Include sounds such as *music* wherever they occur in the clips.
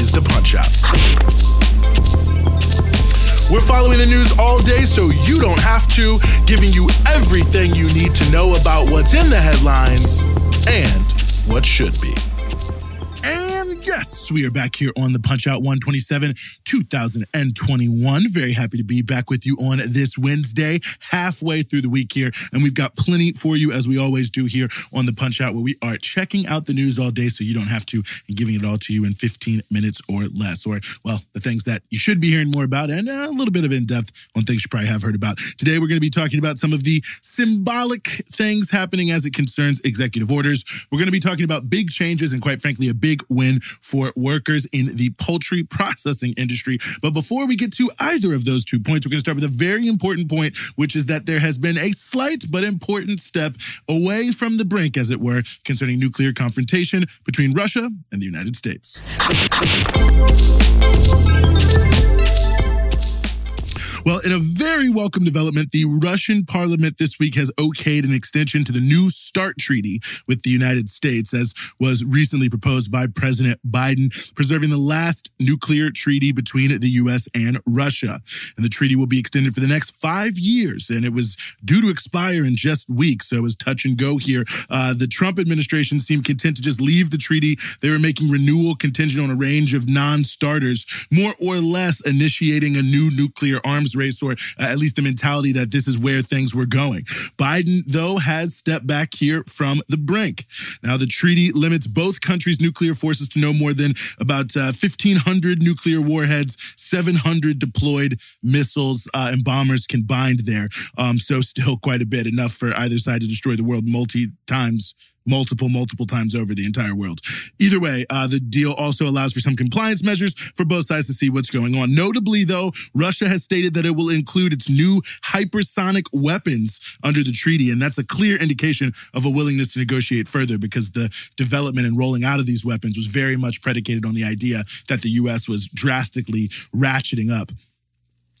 is the Punch. We're following the news all day so you don't have to, giving you everything you need to know about what's in the headlines and what should be. Yes, we are back here on the Punch Out 127 2021. Very happy to be back with you on this Wednesday, halfway through the week here. And we've got plenty for you, as we always do here on the Punch Out, where we are checking out the news all day so you don't have to and giving it all to you in 15 minutes or less. Or, well, the things that you should be hearing more about and uh, a little bit of in depth on things you probably have heard about. Today, we're going to be talking about some of the symbolic things happening as it concerns executive orders. We're going to be talking about big changes and, quite frankly, a big win for workers in the poultry processing industry. But before we get to either of those two points, we're going to start with a very important point, which is that there has been a slight but important step away from the brink, as it were, concerning nuclear confrontation between Russia and the United States. Well, in a very welcome development, the Russian parliament this week has okayed an extension to the New START treaty with the United States, as was recently proposed by President Biden, preserving the last nuclear treaty between the U.S. and Russia. And the treaty will be extended for the next five years, and it was due to expire in just weeks, so it was touch and go here. Uh, the Trump administration seemed content to just leave the treaty. They were making renewal contingent on a range of non starters, more or less initiating a new nuclear arms race, or uh, at least the mentality that this is where things were going. Biden, though, has stepped back here from the brink. Now, the treaty limits both countries' nuclear forces to no more than about uh, 1,500 nuclear warheads, 700 deployed missiles uh, and bombers combined there. Um, so, still quite a bit, enough for either side to destroy the world multi times multiple, multiple times over the entire world. Either way, uh, the deal also allows for some compliance measures for both sides to see what's going on. Notably, though, Russia has stated that it will include its new hypersonic weapons under the treaty, and that's a clear indication of a willingness to negotiate further because the development and rolling out of these weapons was very much predicated on the idea that the U.S. was drastically ratcheting up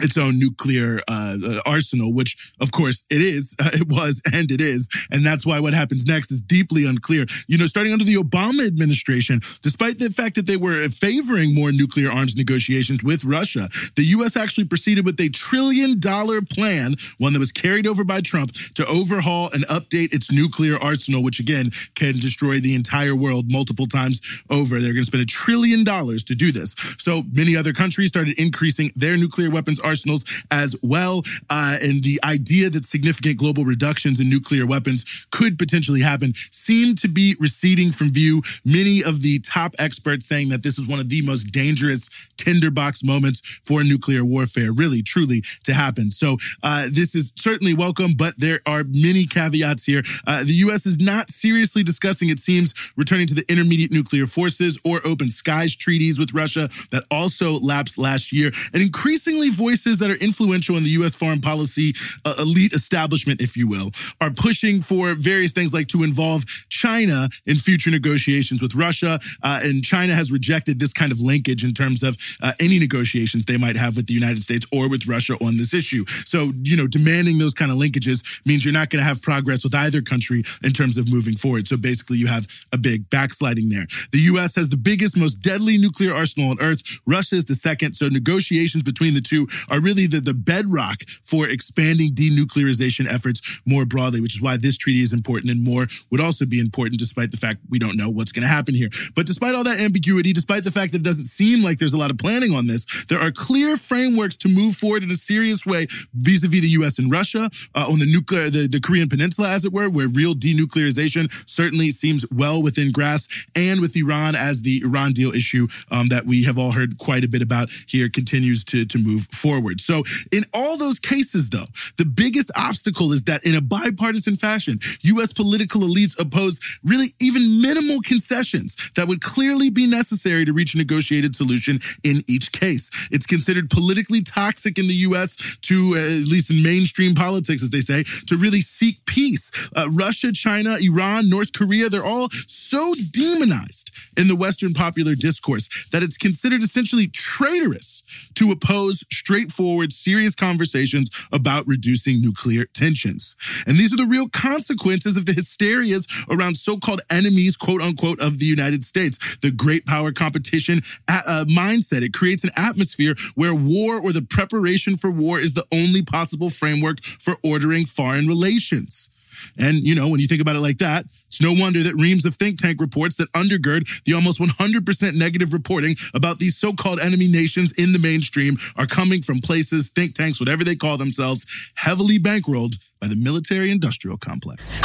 its own nuclear uh, arsenal, which of course it is, uh, *laughs* it was, and it is. And that's why what happens next is deeply unclear. You know, starting under the Obama administration, despite the fact that they were favoring more nuclear arms negotiations with Russia, the U.S. actually proceeded with a trillion dollar plan, one that was carried over by Trump, to overhaul and update its nuclear arsenal, which again can destroy the entire world multiple times over. They're going to spend a trillion dollars to do this. So many other countries started increasing their nuclear weapons arsenals as well. Uh, and the idea that significant global reductions in nuclear weapons could potentially happen seem to be receding from view. Many of the top experts saying that this is one of the most dangerous tinderbox moments for nuclear warfare, really, truly to happen. So uh, this is certainly welcome, but there are many caveats here. Uh, the U.S. is not seriously discussing, it seems, returning to the intermediate nuclear forces or open skies treaties with Russia that also lapsed last year. And increasingly, voices that are influential in the U.S. foreign policy uh, elite establishment, if you will, are pushing for various things like to involve China in future negotiations with Russia. Uh, and China has rejected this kind of linkage in terms of uh, any negotiations they might have with the United States or with Russia on this issue. So, you know, demanding those kind of linkages means you're not going to have progress with either country in terms of moving forward. So basically, you have a big backsliding there. The U.S. has the biggest, most deadly nuclear arsenal on Earth. Russia is the second. So negotiations between the two are really the, the bedrock for expanding denuclearization efforts more broadly, which is why this treaty is important and more would also be important, despite the fact we don't know what's going to happen here. But despite all that ambiguity, despite the fact that it doesn't seem like there's a lot of planning on this, there are clear frameworks to move forward in a serious way vis-a-vis the U.S. and Russia uh, on the nuclear, the, the Korean Peninsula, as it were, where real denuclearization certainly seems well within grasp, and with Iran as the Iran deal issue um, that we have all heard quite a bit about here continues to to move forward forward. So, in all those cases, though, the biggest obstacle is that in a bipartisan fashion, U.S. political elites oppose really even minimal concessions that would clearly be necessary to reach a negotiated solution in each case. It's considered politically toxic in the U.S. to, uh, at least in mainstream politics, as they say, to really seek peace. Uh, Russia, China, Iran, North Korea, they're all so demonized in the Western popular discourse that it's considered essentially traitorous to oppose straightforward, serious conversations about reducing nuclear tensions. And these are the real consequences of the hysterias around so called enemies, quote unquote, of the United States. The great power competition uh, mindset. It creates an atmosphere where war or the preparation for war is the only possible framework for ordering foreign relations. And, you know, when you think about it like that, it's no wonder that reams of think tank reports that undergird the almost 100% negative reporting about these so called enemy nations in the mainstream are coming from places, think tanks, whatever they call themselves, heavily bankrolled by the military industrial complex.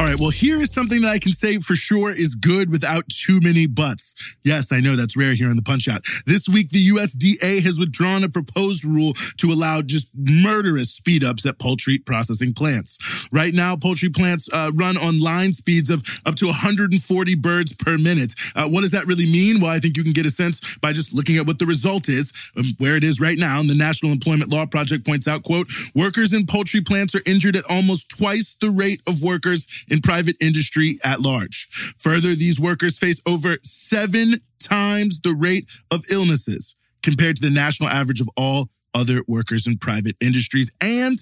All right, well, here is something that I can say for sure is good without too many buts. Yes, I know that's rare here on the Punch Out. This week, the USDA has withdrawn a proposed rule to allow just murderous speed ups at poultry processing plants. Right now, poultry plants uh, run on line speeds of up to 140 birds per minute. Uh, what does that really mean? Well, I think you can get a sense by just looking at what the result is, um, where it is right now. And the National Employment Law Project points out, quote, workers in poultry plants are injured at almost twice the rate of workers in private industry at large. Further, these workers face over seven times the rate of illnesses compared to the national average of all other workers in private industries. And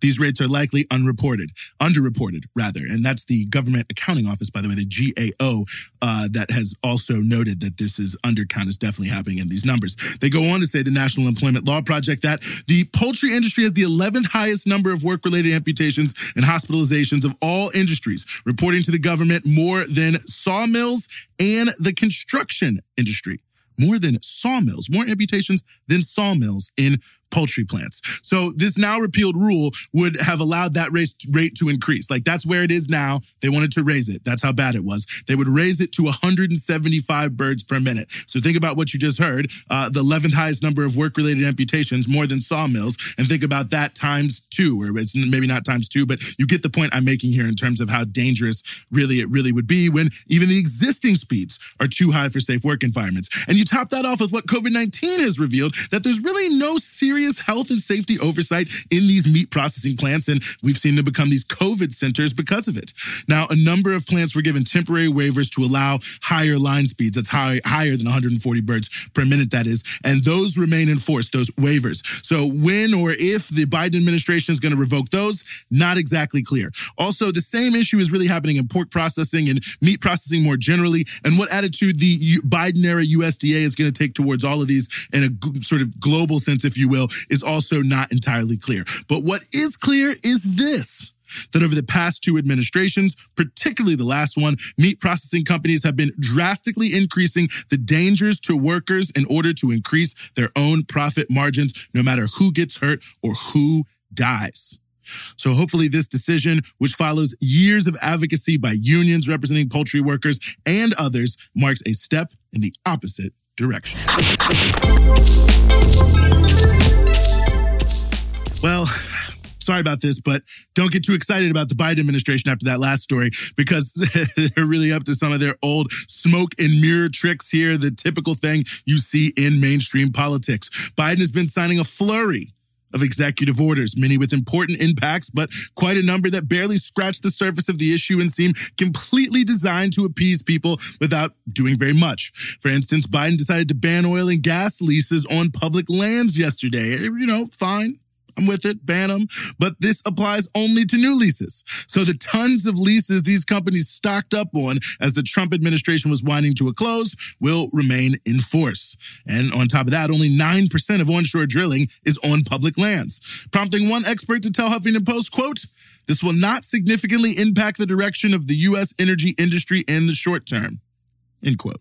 these rates are likely unreported, underreported rather. And that's the Government Accounting Office, by the way, the GAO, uh, that has also noted that this is undercount is definitely happening in these numbers. They go on to say the National Employment Law Project that the poultry industry has the 11th highest number of work related amputations and hospitalizations of all industries, reporting to the government more than sawmills and the construction industry. More than sawmills, more amputations than sawmills in poultry plants. So this now repealed rule would have allowed that rate to increase. Like that's where it is now. They wanted to raise it. That's how bad it was. They would raise it to 175 birds per minute. So think about what you just heard. Uh, the 11th highest number of work-related amputations, more than sawmills, and think about that times two, or it's maybe not times two, but you get the point I'm making here in terms of how dangerous really it really would be when even the existing speeds are too high for safe work environments. And you top that off with what COVID-19 has revealed that there's really no serious serious health and safety oversight in these meat processing plants, and we've seen them become these COVID centers because of it. Now, a number of plants were given temporary waivers to allow higher line speeds. That's high, higher than 140 birds per minute, that is, and those remain in force, those waivers. So, when or if the Biden administration is going to revoke those, not exactly clear. Also, the same issue is really happening in pork processing and meat processing more generally, and what attitude the Biden era USDA is going to take towards all of these in a sort of global sense, if you will, is also not entirely clear. But what is clear is this that over the past two administrations, particularly the last one, meat processing companies have been drastically increasing the dangers to workers in order to increase their own profit margins, no matter who gets hurt or who dies. So hopefully this decision, which follows years of advocacy by unions representing poultry workers and others, marks a step in the opposite direction. Sorry about this, but don't get too excited about the Biden administration after that last story because *laughs* they're really up to some of their old smoke and mirror tricks here, the typical thing you see in mainstream politics. Biden has been signing a flurry of executive orders, many with important impacts, but quite a number that barely scratch the surface of the issue and seem completely designed to appease people without doing very much. For instance, Biden decided to ban oil and gas leases on public lands yesterday. You know, fine. With it, ban them. But this applies only to new leases. So the tons of leases these companies stocked up on as the Trump administration was winding to a close will remain in force. And on top of that, only 9% of onshore drilling is on public lands, prompting one expert to tell Huffington Post, quote, this will not significantly impact the direction of the U.S. energy industry in the short term, end quote.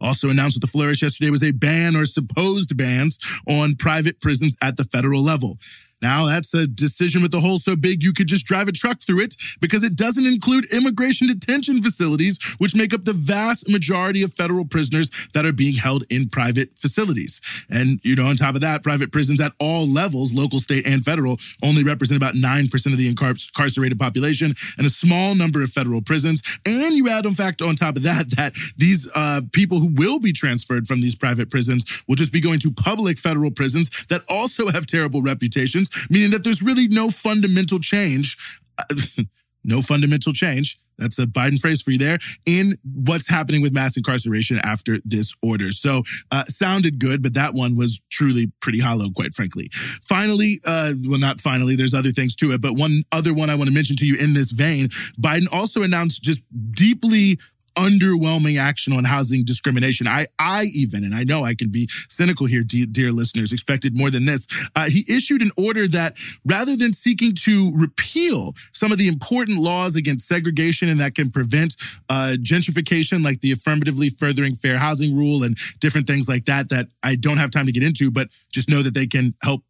Also announced with the flourish yesterday was a ban or supposed bans on private prisons at the federal level. Now that's a decision with a hole so big you could just drive a truck through it because it doesn't include immigration detention facilities, which make up the vast majority of federal prisoners that are being held in private facilities. And, you know, on top of that, private prisons at all levels, local, state, and federal, only represent about 9% of the incarcerated population and a small number of federal prisons. And you add, in fact, on top of that, that these uh, people who will be transferred from these private prisons will just be going to public federal prisons that also have terrible reputations, meaning that there's really no fundamental change. *laughs* no fundamental change. That's a Biden phrase for you there in what's happening with mass incarceration after this order. So, uh, sounded good, but that one was truly pretty hollow, quite frankly. Finally, uh, well, not finally, there's other things to it, but one other one I want to mention to you in this vein Biden also announced just deeply underwhelming action on housing discrimination. I, I even, and I know I can be cynical here, dear, dear listeners, expected more than this. Uh, he issued an order that rather than seeking to repeal some of the important laws against segregation and that can prevent uh, gentrification, like the affirmatively furthering fair housing rule and different things like that, that I don't have time to get into, but just know that they can help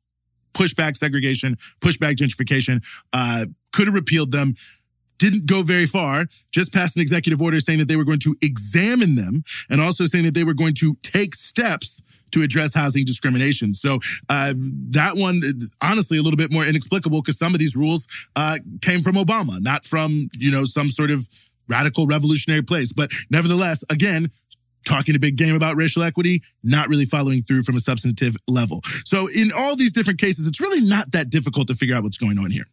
push back segregation, push back gentrification, uh, could have repealed them didn't go very far, just passed an executive order saying that they were going to examine them and also saying that they were going to take steps to address housing discrimination. So uh, that one, honestly, a little bit more inexplicable because some of these rules uh, came from Obama, not from you know some sort of radical revolutionary place. But nevertheless, again, talking a big game about racial equity, not really following through from a substantive level. So in all these different cases, it's really not that difficult to figure out what's going on here.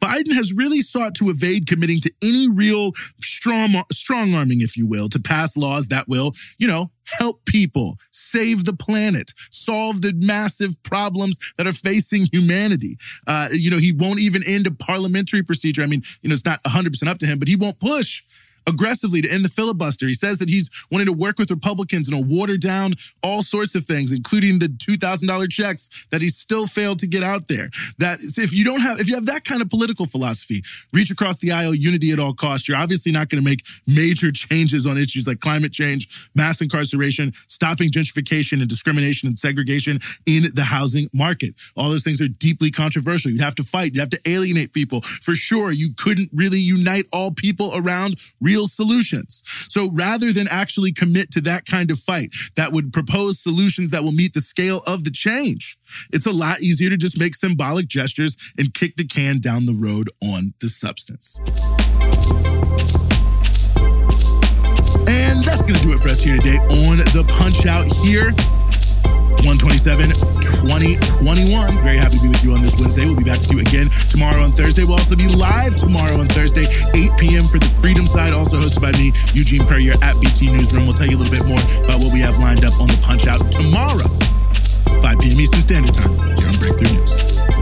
Biden has really sought to evade committing to any real strong, strong arming, if you will, to pass laws that will, you know, help people, save the planet, solve the massive problems that are facing humanity. Uh, you know, he won't even end a parliamentary procedure. I mean, you know, it's not 100% up to him, but he won't push aggressively to end the filibuster. He says that he's wanting to work with Republicans and to water down all sorts of things, including the $2,000 checks that he still failed to get out there. That if you don't have, if you have that kind of political philosophy, reach across the aisle, unity at all costs, you're obviously not going to make major changes on issues like climate change, mass incarceration, stopping gentrification and discrimination and segregation in the housing market. All those things are deeply controversial. You'd have to fight. You'd have to alienate people. For sure, you couldn't really unite all people around real solutions. So rather than actually commit to that kind of fight that would propose solutions that will meet the scale of the change, it's a lot easier to just make symbolic gestures and kick the can down the road on the substance. And that's going to do it for us here today on the Punch Out here. 127 2021. Very happy to be with you on this Wednesday. We'll be back with you again tomorrow on Thursday. We'll also be live tomorrow on Thursday, 8 p.m. for the Freedom Side, also hosted by me, Eugene Puryear at BT Newsroom. We'll tell you a little bit more about what we have lined up on the Punch Out tomorrow, 5 p.m. Eastern Standard Time here on Breakthrough News.